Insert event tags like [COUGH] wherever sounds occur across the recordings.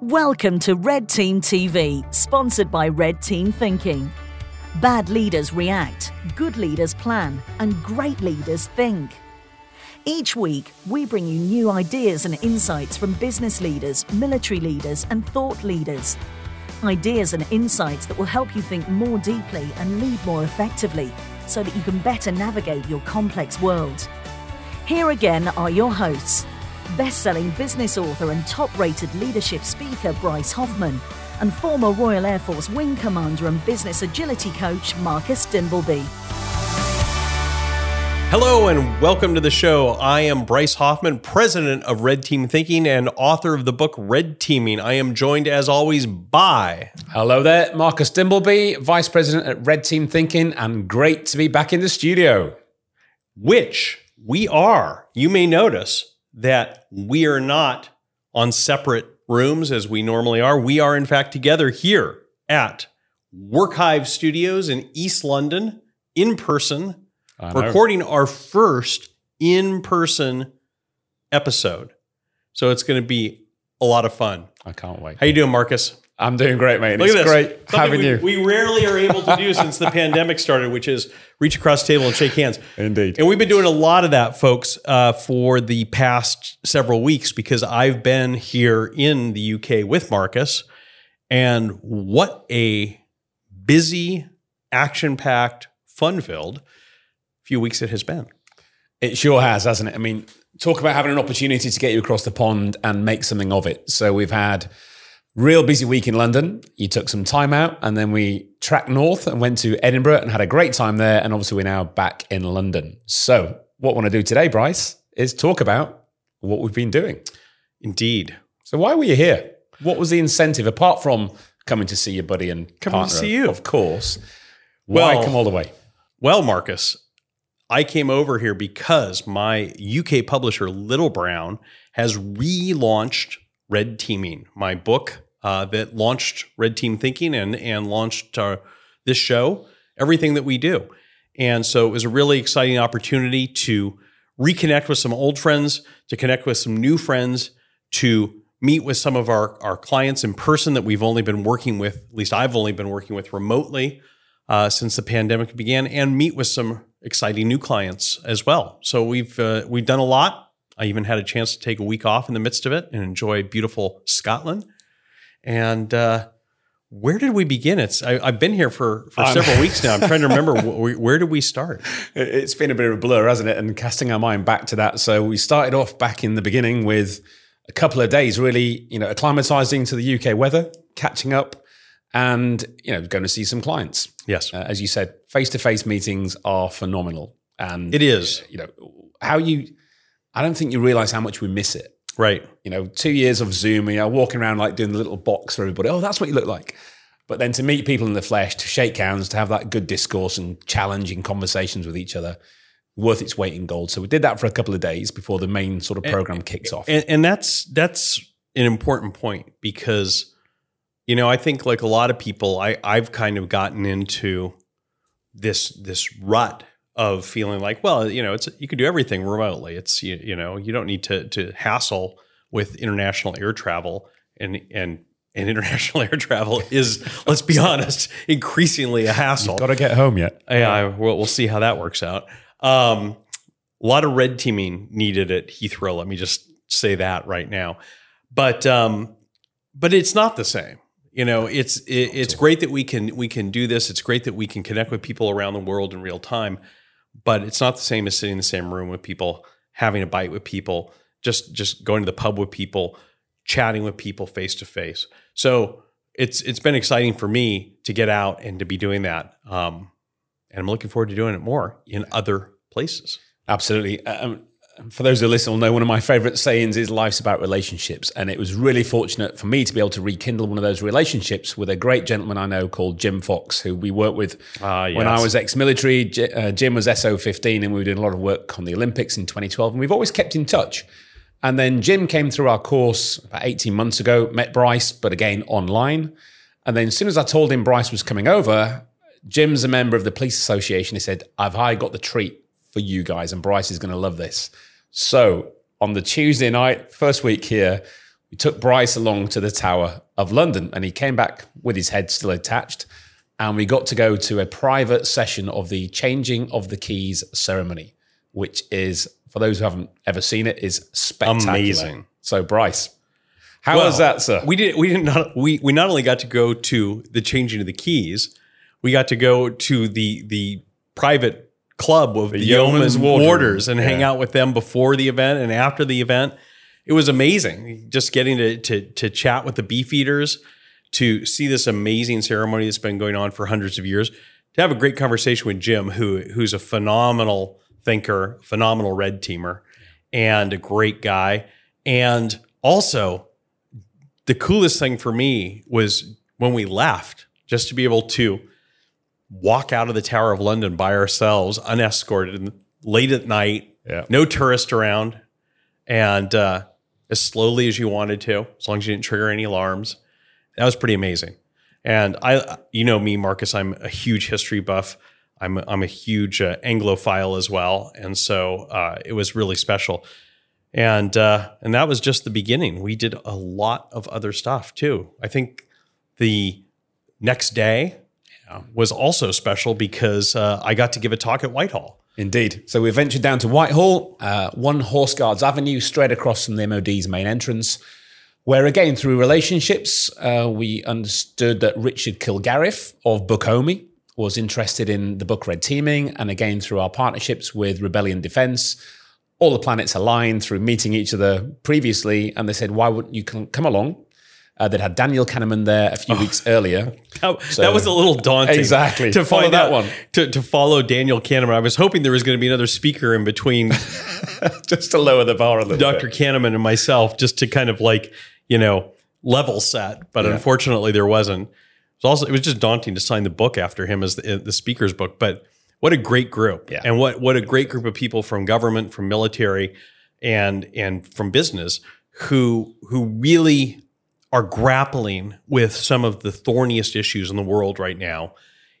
Welcome to Red Team TV, sponsored by Red Team Thinking. Bad leaders react, good leaders plan, and great leaders think. Each week, we bring you new ideas and insights from business leaders, military leaders, and thought leaders. Ideas and insights that will help you think more deeply and lead more effectively so that you can better navigate your complex world. Here again are your hosts best selling business author and top rated leadership speaker Bryce Hoffman, and former Royal Air Force Wing Commander and business agility coach Marcus Dimbleby. Hello and welcome to the show. I am Bryce Hoffman, president of Red Team Thinking and author of the book Red Teaming. I am joined as always by. Hello there, Marcus Dimbleby, vice president at Red Team Thinking, and great to be back in the studio. Which we are, you may notice, that we are not on separate rooms as we normally are. We are, in fact, together here at Workhive Studios in East London in person, recording our first in person episode. So it's going to be a lot of fun. I can't wait. How you doing, Marcus? I'm doing great, mate. Look it's at this. great Something having we, you. We rarely are able to do [LAUGHS] since the pandemic started, which is reach across the table and shake hands. Indeed. And we've been doing a lot of that, folks, uh, for the past several weeks because I've been here in the UK with Marcus. And what a busy, action packed, fun filled few weeks it has been. It sure has, hasn't it? I mean, talk about having an opportunity to get you across the pond and make something of it. So we've had real busy week in London. You took some time out and then we tracked north and went to Edinburgh and had a great time there. And obviously we're now back in London. So what I want to do today, Bryce, is talk about what we've been doing. Indeed. So why were you here? What was the incentive apart from coming to see your buddy and Coming to see you. Of course. Why Well- come all the way? Well, Marcus, I came over here because my UK publisher, Little Brown, has relaunched Red Teaming, my book uh, that launched Red Team Thinking and, and launched uh, this show, everything that we do. And so it was a really exciting opportunity to reconnect with some old friends, to connect with some new friends, to meet with some of our, our clients in person that we've only been working with, at least I've only been working with remotely uh, since the pandemic began, and meet with some exciting new clients as well. So we've uh, we've done a lot. I even had a chance to take a week off in the midst of it and enjoy beautiful Scotland. And uh, where did we begin? It's I, I've been here for for several weeks now. I'm trying to remember wh- where did we start. [LAUGHS] It- It's been a bit of a blur, hasn't it? And casting our mind back to that. So we started off back in the beginning with a couple of days, really, you know, acclimatizing to the UK weather, catching up, and you know, going to see some clients. Yes, Uh, as you said, face-to-face meetings are phenomenal, and it is you know how you. I don't think you realize how much we miss it. Right. You know, two years of Zoom, you know, walking around like doing the little box for everybody. Oh, that's what you look like. But then to meet people in the flesh, to shake hands, to have that good discourse and challenging conversations with each other, worth its weight in gold. So we did that for a couple of days before the main sort of program kicks off. And, and that's that's an important point because you know I think like a lot of people, I I've kind of gotten into this this rut of feeling like, well, you know, it's you can do everything remotely. It's you, you know you don't need to to hassle with international air travel and and and [LAUGHS] international air travel is let's be honest increasingly a hassle. Got to get home yet? Yeah, I, we'll, we'll see how that works out. Um, a lot of red teaming needed at Heathrow. Let me just say that right now. But um, but it's not the same. You know, it's it, it's great that we can we can do this. It's great that we can connect with people around the world in real time. But it's not the same as sitting in the same room with people, having a bite with people, just just going to the pub with people, chatting with people face to face. So it's it's been exciting for me to get out and to be doing that. Um, and I'm looking forward to doing it more in other places. Absolutely. Um, for those who listen will know one of my favorite sayings is life's about relationships. And it was really fortunate for me to be able to rekindle one of those relationships with a great gentleman I know called Jim Fox, who we worked with Ah, when I was ex military. J- uh, Jim was SO 15, and we were doing a lot of work on the Olympics in 2012. And we've always kept in touch. And then Jim came through our course about 18 months ago, met Bryce, but again online. And then as soon as I told him Bryce was coming over, Jim's a member of the police association. He said, I've I got the treat for you guys, and Bryce is going to love this. So on the Tuesday night, first week here, we took Bryce along to the Tower of London, and he came back with his head still attached. And we got to go to a private session of the changing of the keys ceremony, which is, for those who haven't ever seen it, is spectacular. Amazing. So, Bryce, how Well, was that, sir? We did. We did not. We we not only got to go to the changing of the keys, we got to go to the the private club of the, Yeoman's yeoman Wardroom. warders and hang out with them before the event and after the event. It was amazing. Just getting to to to chat with the beefeaters, to see this amazing ceremony that's been going on for hundreds of years, to have a great conversation with Jim, who who's a phenomenal thinker, phenomenal red teamer, and a great guy, and also the coolest thing for me was when we left, just to be able to walk out of the Tower of London by ourselves, unescorted, late at night, Yeah. no tourist around, and uh, as slowly as you wanted to, as long as you didn't trigger any alarms. That was pretty amazing. And I, you know me, Marcus, I'm a huge history buff. I'm a, I'm a huge uh, Anglophile as well, and so uh, it was really special. And uh, and that was just the beginning. We did a lot of other stuff too. I think the next day was also special because uh, I got to give a talk at Whitehall. Indeed. So we ventured down to Whitehall, uh, one Horse Guards Avenue, straight across from the MOD's main entrance, where again, through relationships, uh, we understood that Richard Kilgariff of Bookomi was interested in the book Red Teaming. And again, through our partnerships with Rebellion Defense, all the planets aligned through meeting each other previously. And they said, why wouldn't you come along? Uh, they'd had Daniel Kahneman there a few weeks earlier. [LAUGHS] That, that was a little daunting. Exactly. To Follow that out, one. To, to follow Daniel Kahneman. I was hoping there was going to be another speaker in between [LAUGHS] just to lower the bar a little Dr. bit. Kahneman and myself just to kind of like, you know, level set. But unfortunately, there wasn't. It was also it was just daunting to sign the book after him as the, the speaker's book. But what a great group, Yeah. and what what a great group of people from government, from military, and and from business who who really are grappling with some of the thorniest issues in the world right now,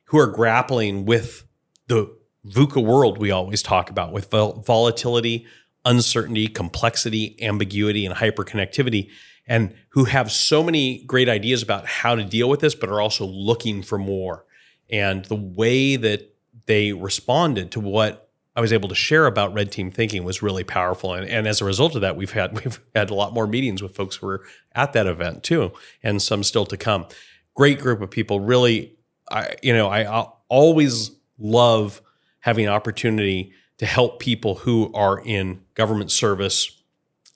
who are grappling with the VUCA world we always talk about with vol- volatility, uncertainty, complexity, ambiguity, and hyperconnectivity, and who have so many great ideas about how to deal with this, but are also looking for more. And the way that they responded to what I was able to share about red team thinking was really powerful. And, and as a result of that, we've had [LAUGHS] we've had a lot more meetings with folks who were at that event too, and some still to come. Great group of people. Really, I you know I I'll always love having an opportunity to help people who are in government service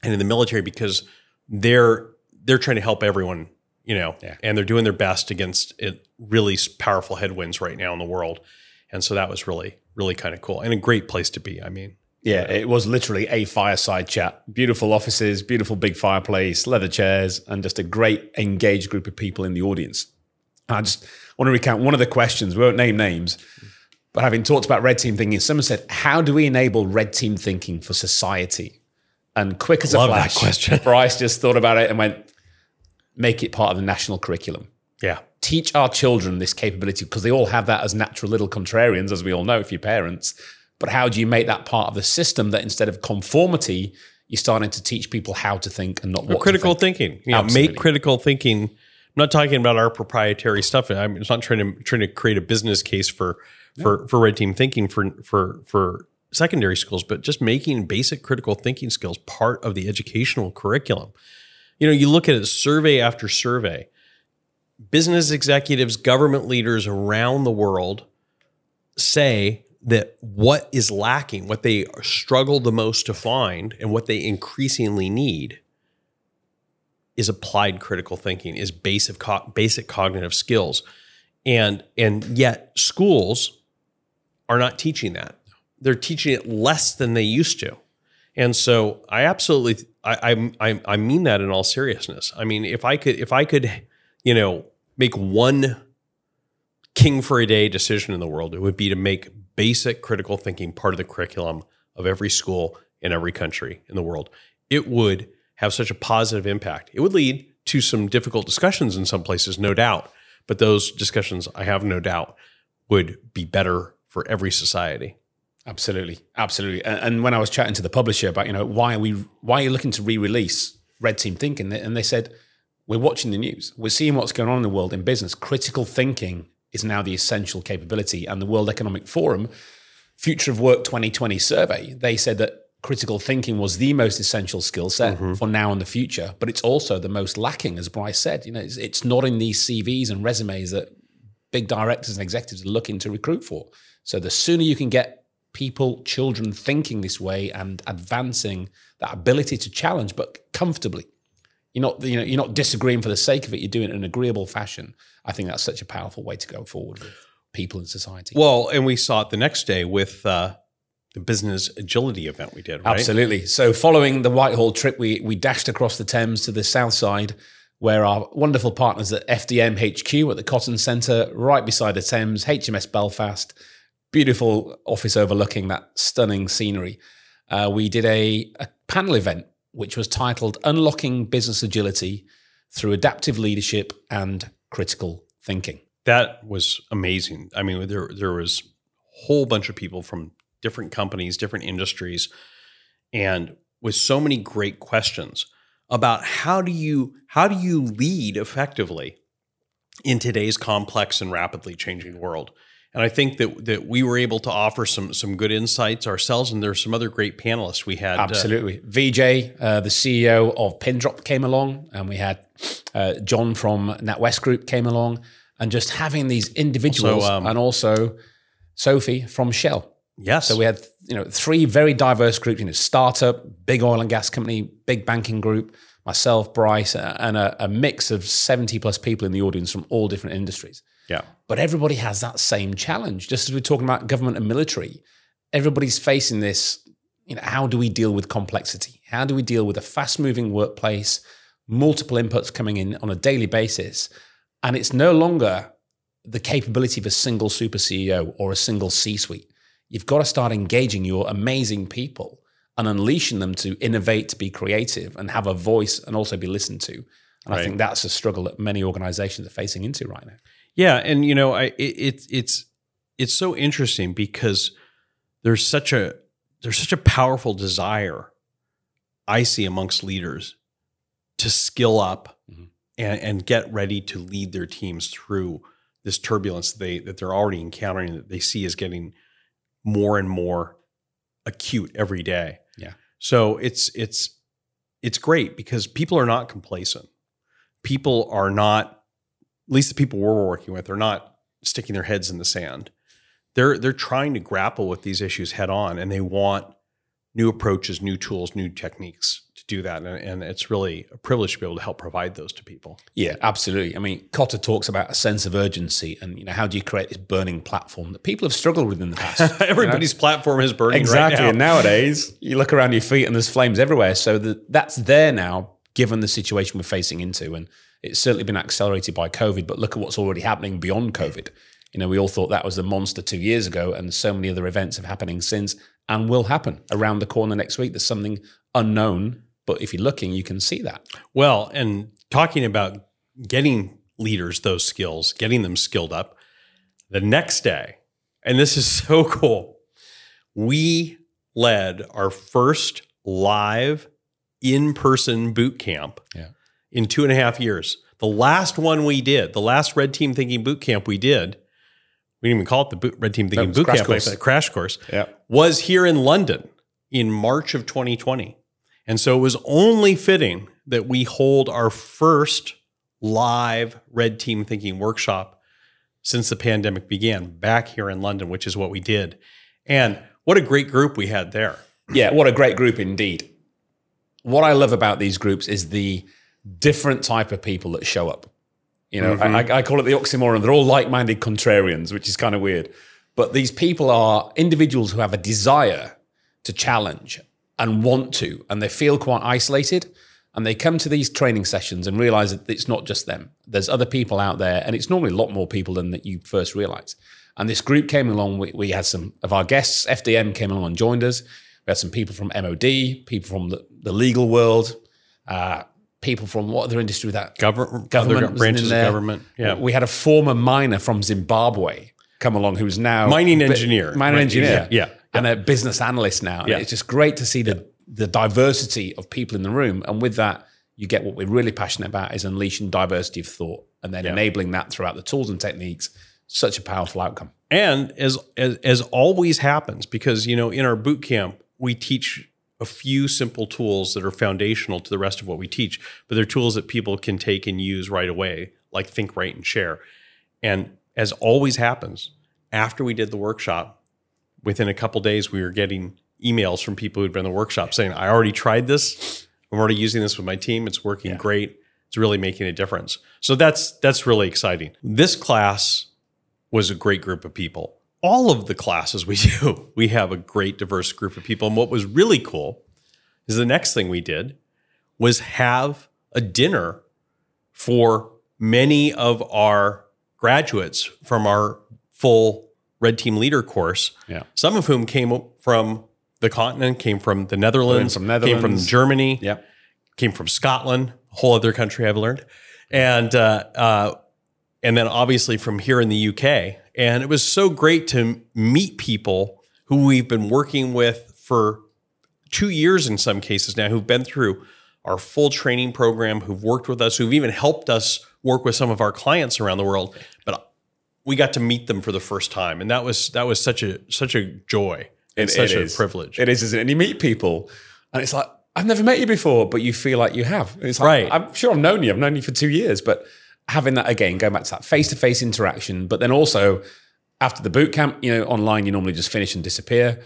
and in the military because they're they're trying to help everyone, you know, Yeah. and they're doing their best against it, really powerful headwinds right now in the world. And so that was really really kind of cool and a great place to be. I mean, Yeah, it was literally a fireside chat. Beautiful offices, beautiful big fireplace, leather chairs, and just a great engaged group of people in the audience. I just want to recount one of the questions. We won't name names, but having talked about red team thinking, someone said, "How do we enable red team thinking for society?" And quick as Love a that flash, question. Bryce just thought about it and went, "Make it part of the national curriculum." yeah. Teach our children this capability because they all have that as natural little contrarians, as we all know, if you're parents. But how do you make that part of the system that instead of conformity, you're starting to teach people how to think and not what critical think? thinking. You know, make critical thinking. I'm not talking about our proprietary stuff. I'm not trying to trying to create a business case for for for red team thinking for for for secondary schools, but just making basic critical thinking skills part of the educational curriculum. You know, you look at it survey after survey. Business executives, government leaders around the world say that what is lacking, what they struggle the most to find, and what they increasingly need is applied critical thinking, is basic co- basic cognitive skills, and and yet schools are not teaching that. They're teaching it less than they used to, and so I absolutely I I I, I mean that in all seriousness. I mean if I could if I could you know make one king for a day decision in the world, it would be to make basic critical thinking part of the curriculum of every school in every country in the world. It would have such a positive impact. It would lead to some difficult discussions in some places, no doubt. But those discussions, I have no doubt, would be better for every society. Absolutely, absolutely. And, when I was chatting to the publisher about, you know, why are we, why are you looking to re-release Red Team Thinking, and they said, We're watching the news. We're seeing what's going on in the world in business. Critical thinking is now the essential capability. And the World Economic Forum Future of Work 2020 survey, they said that critical thinking was the most essential skill set mm-hmm. for now and the future, but it's also the most lacking, as Bryce said. You know, it's, it's, not in these CVs and resumes that big directors and executives are looking to recruit for. So the sooner you can get people, children thinking this way and advancing that ability to challenge, but comfortably. You're not, you know, you're not disagreeing for the sake of it. You're doing it in an agreeable fashion. I think that's such a powerful way to go forward with people in society. Well, and we saw it the next day with uh, the business agility event we did. Right? Absolutely. So, following the Whitehall trip, we we dashed across the Thames to the south side, where our wonderful partners at FDM HQ at the Cotton Centre, right beside the Thames, HMS Belfast, beautiful office overlooking that stunning scenery. Uh, we did a, a panel event which was titled "Unlocking Business Agility Through Adaptive Leadership and Critical Thinking." that was amazing. I mean, there there was a whole bunch of people from different companies, different industries, and with so many great questions about how do you how do you lead effectively in today's complex and rapidly changing world. And I think that that we were able to offer some some good insights ourselves, and there's some other great panelists we had. Uh, Absolutely, uh, VJ, uh, the CEO of Pindrop, came along, and we had uh, John from NatWest Group came along, and just having these individuals also, um, and also Sophie from Shell. Yes. So we had you know three very diverse groups. You know, startup, big oil and gas company, big banking group, myself, Bryce, and a, a mix of seventy plus people in the audience from all different industries. Yeah. But everybody has that same challenge. Just as we're talking about government and military, everybody's facing this. You know, how do we deal with complexity? How do we deal with a fast moving workplace, multiple inputs coming in on a daily basis? And it's no longer the capability of a single super CEO or a single C suite. You've got to start engaging your amazing people and unleashing them to innovate, to be creative, and have a voice and also be listened to. And right. I think that's a struggle that many organizations are facing into right now. Yeah, and you know, I, it, it's it's so interesting because there's such a there's such a powerful desire I see amongst leaders to skill up mm-hmm and, and get ready to lead their teams through this turbulence they that they're already encountering that they see is getting more and more acute every day. Yeah. So it's it's it's great because people are not complacent. People are not, at least the people we're working with, are not sticking their heads in the sand. They're they're trying to grapple with these issues head on, and they want new approaches, new tools, new techniques to do that. And, and, it's really a privilege to be able to help provide those to people. Yeah, absolutely. I mean, Kotter talks about a sense of urgency and, you know, how do you create this burning platform that people have struggled with in the past? Everybody's [LAUGHS] you know? platform is burning exactly. Right now. And nowadays, you look around your feet and there's flames everywhere. So the, that's there now, given the situation we're facing into. And it's certainly been accelerated by COVID, but look at what's already happening beyond COVID. You know, we all thought that was the monster two years ago, and so many other events have happening since and will happen around the corner next week. There's something unknown but if you're looking, you can see that. Well, and talking about getting leaders those skills, getting them skilled up, the next day, and this is [LAUGHS] so cool, we led our first live in person boot camp yeah. In two and a half years. The last one we did, the last Red Team Thinking boot camp we did, we didn't even call it the boot, Red Team Thinking boot camp, course. crash course, yeah. was here in London in March of 2020. And so it was only fitting that we hold our first live Red Team Thinking workshop since the pandemic began back here in London, which is what we did. And what a great group we had there. Yeah, what a great group indeed. What I love about these groups is the different type of people that show up. You know, mm-hmm. I, I call it the oxymoron. They're all like minded contrarians, which is kind of weird. But these people are individuals who have a desire to challenge and want to, and they feel quite isolated. And they come to these training sessions and realize that it's not just them. There's other people out there, and it's normally a lot more people than that you first realize. And this group came along. We, we had some of our guests, FDM came along and joined us. We had some people from MOD, people from the, the legal world, uh, people from what other industry that Gover- government branches of government. Yeah, we had a former miner from Zimbabwe come along who's now mining engineer, mining right. engineer, yeah. yeah and a business analyst now. And yeah. it's just great to see the the diversity of people in the room. And with that, you get what we're really passionate about is unleashing diversity of thought and then Yeah. enabling that throughout the tools and techniques. Such a powerful outcome. And as, as as always happens, because you know, in our boot camp, we teach a few simple tools that are foundational to the rest of what we teach, but they're tools that people can take and use right away, like think, write, and share. And as always happens, after we did the workshop, within a couple days, we were getting emails from people who'd been in the workshop saying, "I already tried this. I'm already using this with my team. It's working great. It's really making a difference." So that's that's really exciting. This class was a great group of people. All of the classes we [LAUGHS] do, we have a great diverse group of people. And what was really cool is the next thing we did was have a dinner for many of our graduates from our full Red Team Leader course. Yeah. Some of whom came from the continent, came from the Netherlands, from came from Germany Yeah. came from Scotland, a whole other country I've learned, and uh, uh, and then obviously from here in the UK. And it was so great to meet people who we've been working with for two years in some cases now, who've been through our full training program, who've worked with us, who've even helped us work with some of our clients around the world. But we got to meet them for the first time, and that was that was such a such a joy. and It- such it a privilege. It is, isn't it? And you meet people, and it's like, I've never met you before, but you feel like you have. And It's like, Right. I'm sure I've known you. I've known you for two years, but having that again, going back to that face to face interaction, but then also after the boot camp, you know, online, you normally just finish and disappear.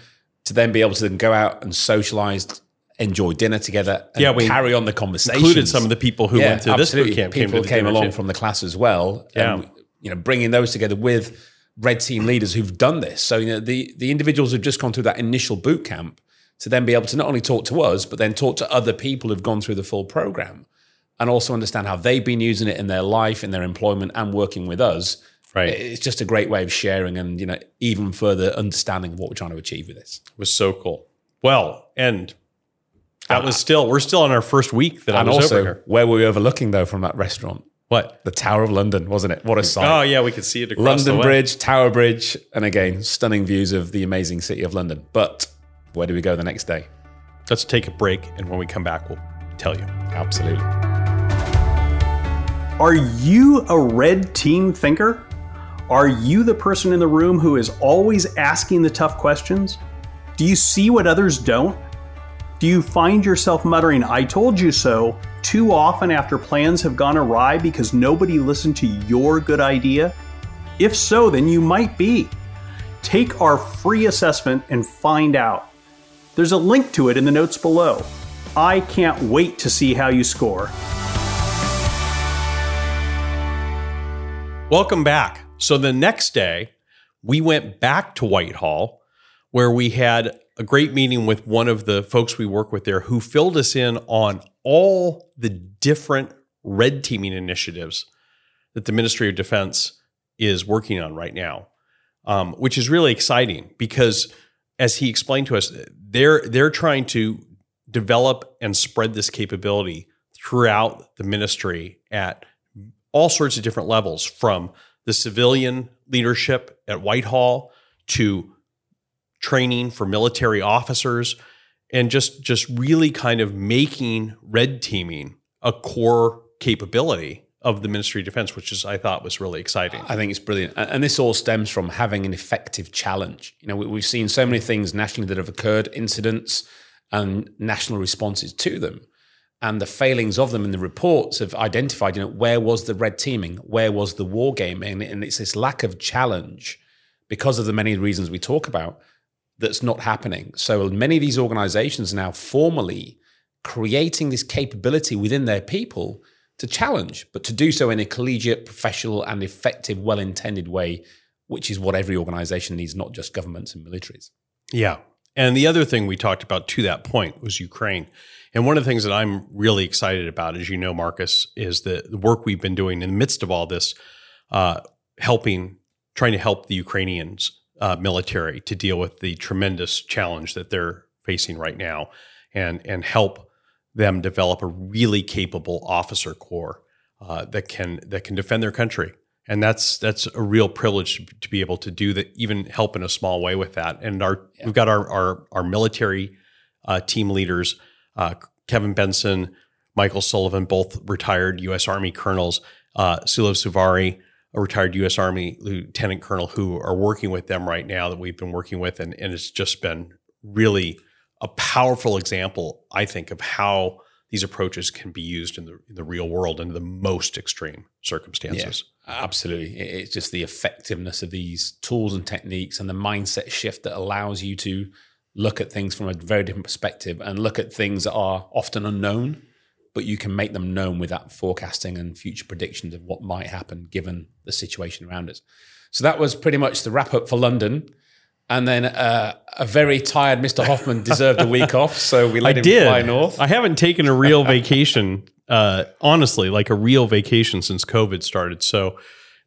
To then be able to then go out and socialize, enjoy dinner together, and Yeah, we carry on the conversation. Included some of the people who went through this boot camp. People to the came, along too. from the class as well. Yeah. And, you know, bringing those together with red team leaders who've done this. So, you know, the, the individuals who've just gone through that initial boot camp to then be able to not only talk to us, but then talk to other people who've gone through the full program and also understand how they've been using it in their life, in their employment, and working with us. Right. It's just a great way of sharing and, you know, even further understanding of what we're trying to achieve with this. It was so cool. Well, and that was still we're still on our first week that I was also, over here. where were we overlooking though from that restaurant? What? The Tower of London, wasn't it? What a sight. Oh yeah, we could see it across London the way. Bridge, Tower Bridge, and again, stunning views of the amazing city of London. But where do we go the next day? Let's take a break, and when we come back, we'll tell you. Absolutely. Are you a red team thinker? Are you the person in the room who is always asking the tough questions? Do you see what others don't? Do you find yourself muttering, I told you so, too often after plans have gone awry because nobody listened to your good idea? If so, then you might be. Take our free assessment and find out. There's a link to it in the notes below. I can't wait to see how you score. Welcome back. So the next day, we went back to Whitehall, where we had a great meeting with one of the folks we work with there, who filled us in on all the different red teaming initiatives that the Ministry of Defense is working on right now, um, which is really exciting because, as he explained to us, they're they're trying to develop and spread this capability throughout the ministry at all sorts of different levels, from the civilian leadership at Whitehall to training for military officers and just just really kind of making red teaming a core capability of the Ministry of Defense, which is I thought was really exciting. I think it's brilliant. And and this all stems from having an effective challenge. You know, we've seen so many things nationally that have occurred, incidents and national responses to them. And the failings of them in the reports have identified, you know, where was the red teaming? Where was the war gaming? And it's this lack of challenge because of the many reasons we talk about that's not happening. So many of these organizations are now formally creating this capability within their people to challenge, but to do so in a collegiate, professional, and effective, well intended way, which is what every organization needs, not just governments and militaries. Yeah. And the other thing we talked about to that point was Ukraine. And one of the things that I'm really excited about, as you know, Marcus, is the, the work we've been doing in the midst of all this, uh, helping, trying to help the Ukrainians uh, military to deal with the tremendous challenge that they're facing right now, and and help them develop a really capable officer corps uh, that can that can defend their country. And that's that's a real privilege to be able to do that, even help in a small way with that. And our we've got our our, our military uh, team leaders, uh, Kevin Benson, Michael Sullivan, both retired U.S. Army colonels, uh, Suvari, a retired U.S. Army lieutenant colonel, who are working with them right now that we've been working with, and, and it's just been really a powerful example, I think, of how these approaches can be used in the in the real world in the most extreme circumstances. Yeah, absolutely. It's just the effectiveness of these tools and techniques and the mindset shift that allows you to look at things from a very different perspective and look at things that are often unknown, but you can make them known with that forecasting and future predictions of what might happen given the situation around us. So that was pretty much the wrap up for London and then uh, a very tired Mr. Hoffman [LAUGHS] deserved a week off, so we let I him did. fly north. I haven't taken a real [LAUGHS] vacation, uh, honestly, like a real vacation since COVID started. So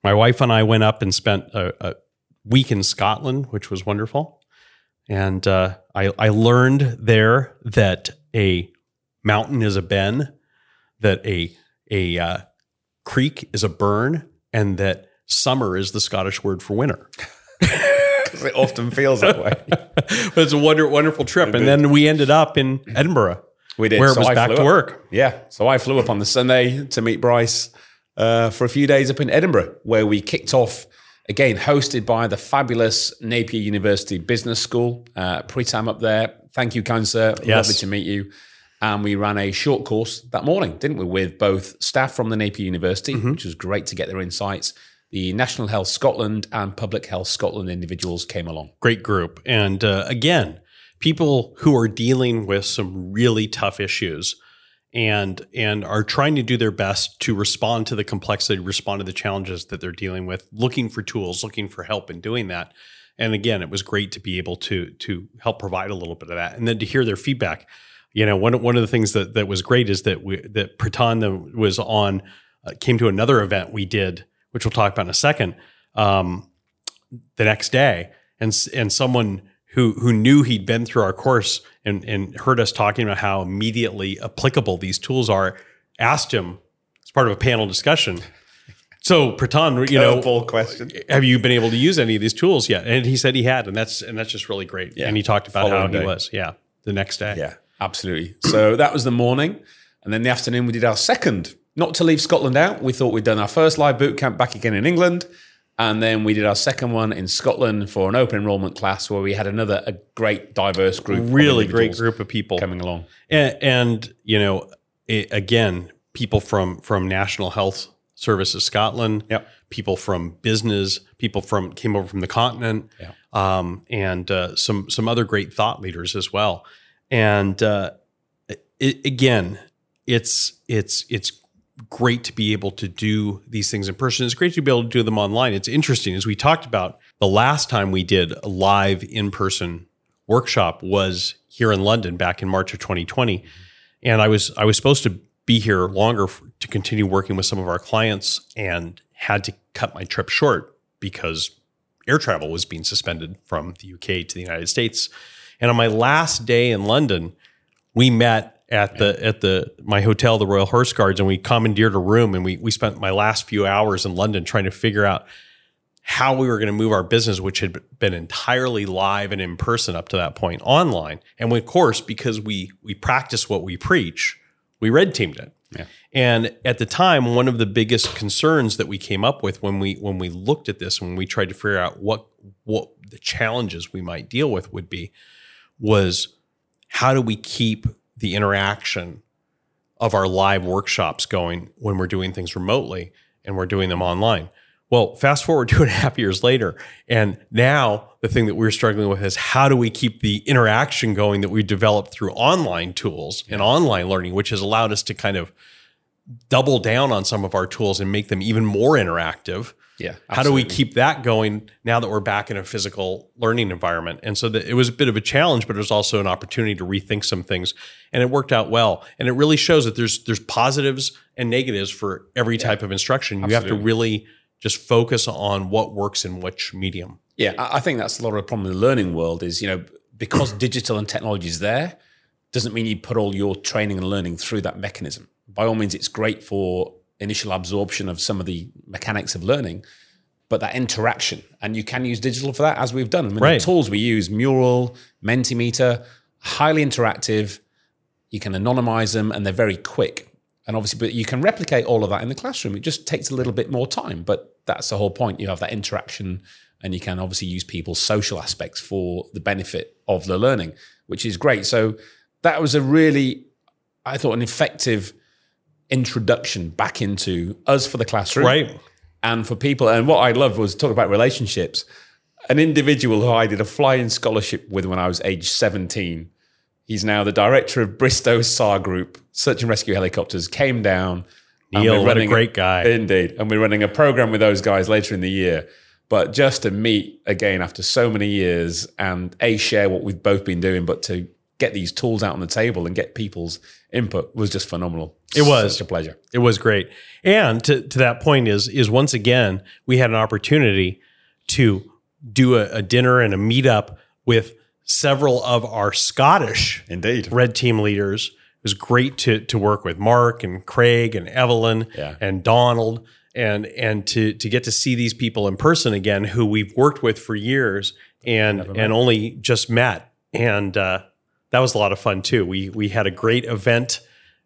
my wife and I went up and spent a, a week in Scotland, which was wonderful. And uh, I, I learned there that a mountain is a ben, that a a uh, creek is a burn, and that summer is the Scottish word for winter. [LAUGHS] it often feels that way. [LAUGHS] but it's a wonder, wonderful trip. And then we ended up in Edinburgh. We did. Where it was I back to up. work. Yeah. So I flew up on the Sunday to meet Bryce uh, for a few days up in Edinburgh, where we kicked off again, hosted by the fabulous Napier University Business School. Uh, pre-time up there. Thank you, kind sir. Yes. Lovely to meet you. And we ran a short course that morning, didn't we, with both staff from the Napier University, Mm-hmm. which was great to get their insights. The National Health Scotland and Public Health Scotland individuals came along. Great group. And uh, again, people who are dealing with some really tough issues and and are trying to do their best to respond to the complexity, respond to the challenges that they're dealing with, looking for tools, looking for help in doing that. And again, it was great to be able to to help provide a little bit of that, and then to hear their feedback. You know, one one of the things that that was great is that we that Praton was on uh, came to another event we did, which we'll talk about in a second. Um, the next day, and and someone who who knew he'd been through our course and and heard us talking about how immediately applicable these tools are, asked him as part of a panel discussion. So Praton, you know, Curveball question. have you been able to use any of these tools yet? And he said he had, and that's and that's just really great. Yeah. And he talked about how Following he day. was, yeah, the next day. Yeah, absolutely. So that was the morning. And then the afternoon, we did our second, not to leave Scotland out. We thought we'd done our first live boot camp back again in England. And then we did our second one in Scotland for an open enrollment class where we had another a great, diverse group. of really great group of people coming along. and, and you know it, again people from from national health services scotland Yep. people from business people from came over from the continent Yeah. um, and uh, some some other great thought leaders as well and uh, it, again it's it's it's great to be able to do these things in person. It's great to be able to do them online. It's interesting as we talked about the last time we did a live in-person workshop was here in London back in March of 2020, and I was I was supposed to be here longer f- to continue working with some of our clients, and had to cut my trip short because air travel was being suspended from the UK to the United States. And on my last day in London, we met at the at the my hotel, the Royal Horse Guards, and we commandeered a room, and we we spent my last few hours in London trying to figure out how we were going to move our business, which had been entirely live and in person up to that point, online. And of course, because we we practice what we preach, we red teamed it. Yeah. And at the time, one of the biggest concerns that we came up with when we when we looked at this, when we tried to figure out what what the challenges we might deal with would be, was how do we keep the interaction of our live workshops going when we're doing things remotely and we're doing them online. Well, fast forward [LAUGHS] two and a half years later, and now the thing that we're struggling with is how do we keep the interaction going that we developed through online tools and online learning, which has allowed us to kind of double down on some of our tools and make them even more interactive. Yeah. How do we keep that going now that we're back in a physical learning environment? And so that it was a bit of a challenge, but it was also an opportunity to rethink some things, and it worked out well. And it really shows that there's there's positives and negatives for every type of instruction. You have to really just focus on what works in which medium. Yeah, I I think that's a lot of the problem in the learning world is, you know, because [CLEARS THROAT] digital and technology is there, doesn't mean you put all your training and learning through that mechanism. By all means, it's great for initial absorption of some of the mechanics of learning, but that interaction, and you can use digital for that, as we've done. I mean, Right. The tools we use, Mural, Mentimeter, highly interactive. You can anonymize them, and they're very quick. And obviously, but you can replicate all of that in the classroom. It just takes a little bit more time, but that's the whole point. You have that interaction, and you can obviously use people's social aspects for the benefit of the learning, which is great. So that was a really, I thought, an effective introduction back into us for the classroom, Right. And for people. And what I loved was talk about relationships. An individual who I did a flying scholarship with when I was age 17. He's now the director of Bristow SAR Group, search and rescue helicopters, came down. Neil, what a great guy. Indeed. And we're running a program with those guys later in the year. But just to meet again after so many years and A, share what we've both been doing, but to get these tools out on the table and get people's input was just phenomenal. It was. Such a pleasure. It was great. And to, to that point is is once again we had an opportunity to do a, a dinner and a meetup with several of our Scottish Indeed. red team leaders. It was great to to work with Mark and Craig and Evelyn Yeah. and Donald and and to to get to see these people in person again who we've worked with for years and and only just met and uh, that was a lot of fun too. We we had a great event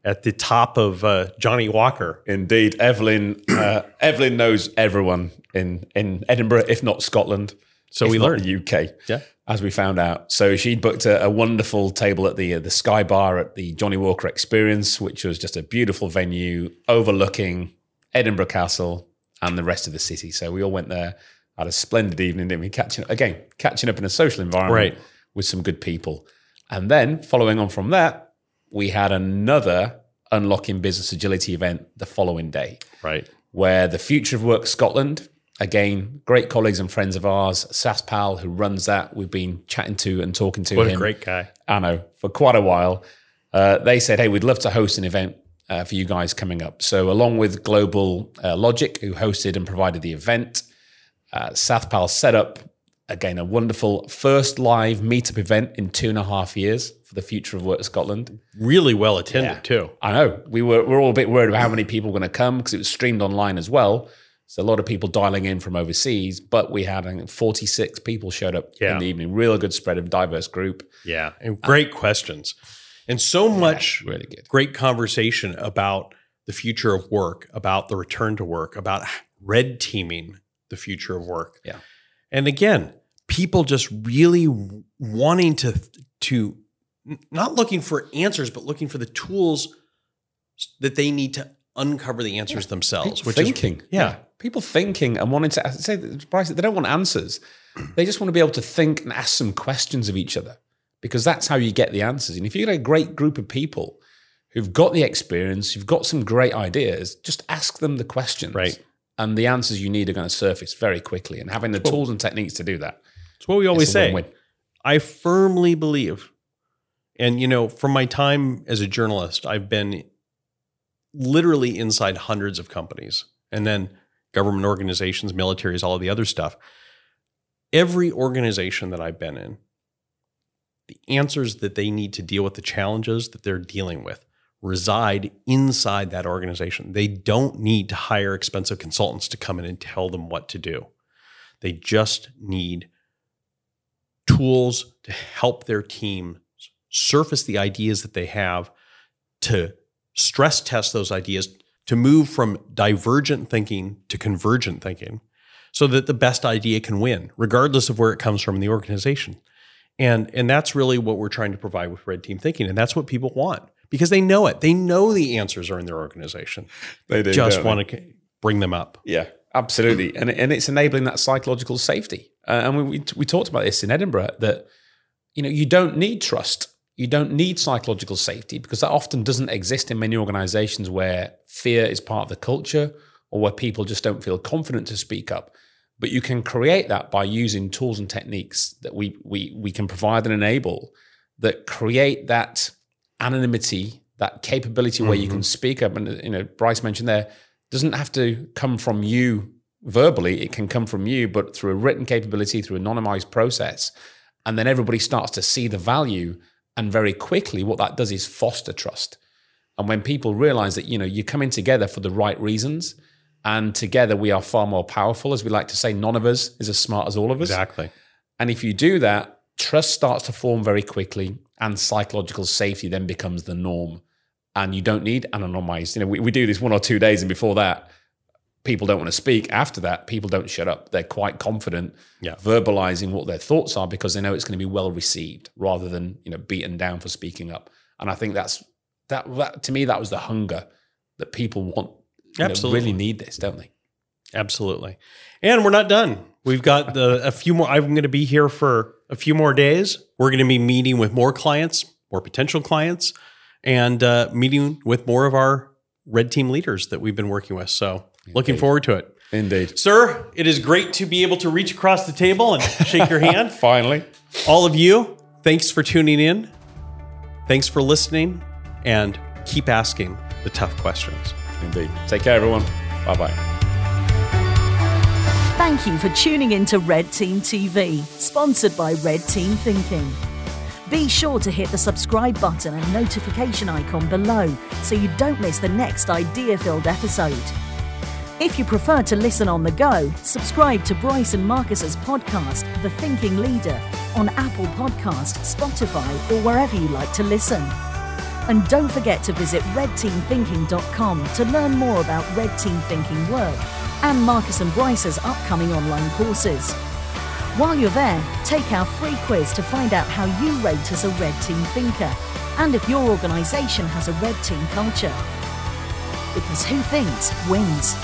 at the top of uh, Johnnie Walker. Indeed. Evelyn uh, [CLEARS THROAT] Evelyn knows everyone in, in Edinburgh, if not Scotland. So we learned. the UK. Yeah. As we found out. So she booked a, a wonderful table at the uh, the Sky Bar at the Johnnie Walker Experience, which was just a beautiful venue overlooking Edinburgh Castle and the rest of the city. So we all went there, had a splendid evening, didn't we? Catching again, catching up in a social environment Right. with some good people. And then following on from that, we had another unlocking business agility event the following day Right. where the Future of Work Scotland, again, great colleagues and friends of ours, Sathpal, who runs that, we've been chatting to and talking to What him. a great guy. I know, for quite a while. Uh, they said, hey, we'd love to host an event uh, for you guys coming up. So, along with Global uh, Logic, who hosted and provided the event, uh, Sathpal set up, again, a wonderful first live meetup event in two and a half years for the Future of Work Scotland. Really well attended too. I know. We were, we are all a bit worried about how many people were going to come because it was streamed online as well. So a lot of people dialing in from overseas, but we had I think, 46 people showed up Yeah. in the evening. Real good spread of diverse group. Yeah. And uh, great questions. And so much Really good. great conversation about the future of work, about the return to work, about red teaming the future of work. Yeah. And again, people just really wanting to to not looking for answers, but looking for the tools that they need to uncover the answers themselves. Which thinking. is yeah. People thinking and wanting to say, Bryce, they don't want answers. They just want to be able to think and ask some questions of each other because that's how you get the answers. And if you get a great group of people who've got the experience, who've got some great ideas, just ask them the questions. Right. And the answers you need are going to surface very quickly. And having the tools and techniques to do that. It's what we always say. win-win. I firmly believe, and you know, from my time as a journalist, I've been literally inside hundreds of companies and then government organizations, militaries, all of the other stuff. Every organization that I've been in, the answers that they need to deal with the challenges that they're dealing with reside inside that organization. They don't need to hire expensive consultants to come in and tell them what to do. They just need tools to help their team surface the ideas that they have, to stress test those ideas, to move from divergent thinking to convergent thinking so that the best idea can win, regardless of where it comes from in the organization. And, and that's really what we're trying to provide with red team thinking. And that's what people want because they know it. They know the answers are in their organization. They do, Just they? want to bring them up. Yeah, absolutely, and and it's enabling that psychological safety. Uh, and we, we we talked about this in Edinburgh that you know you don't need trust, you don't need psychological safety because that often doesn't exist in many organisations where fear is part of the culture or where people just don't feel confident to speak up. But you can create that by using tools and techniques that we we we can provide and enable that create that anonymity, that capability where you can speak up. And you know, Bryce mentioned there doesn't have to come from you verbally. It can come from you, but through a written capability, through an anonymized process, and then everybody starts to see the value. And very quickly, what that does is foster trust. And when people realize that you know you're coming together for the right reasons, and together we are far more powerful, as we like to say, none of us is as smart as all of us. Exactly. And if you do that, trust starts to form very quickly, and psychological safety then becomes the norm. and you don't need anonymized. You know, we, we do this one or two days, and before that, people don't want to speak. After that, people don't shut up. They're quite confident Yeah. verbalizing what their thoughts are because they know it's going to be well received rather than you know beaten down for speaking up. And I think that's that, that to me that was the hunger that people want. you know, Absolutely. really need this, don't they? Absolutely. And we're not done. We've got the a few more I'm going to be here for a few more days. We're going to be meeting with more clients, more potential clients, and uh, meeting with more of our red team leaders that we've been working with. So, looking forward to it. Indeed. Sir, it is great to be able to reach across the table and shake your [LAUGHS] hand. Finally. All of you, thanks for tuning in. Thanks for listening and keep asking the tough questions. Indeed. Take care, everyone. Bye bye. Thank you for tuning in to Red Team TV, sponsored by Red Team Thinking. Be sure to hit the subscribe button and notification icon below so you don't miss the next idea filled episode. If you prefer to listen on the go, subscribe to Bryce and Marcus's podcast, The Thinking Leader, on Apple Podcast, Spotify, or wherever you like to listen. And don't forget to visit redteamthinking.com to learn more about Red Team Thinking work and Marcus and Bryce's upcoming online courses. While you're there, take our free quiz to find out how you rate as a Red Team thinker and if your organisation has a Red Team culture. Because who thinks wins.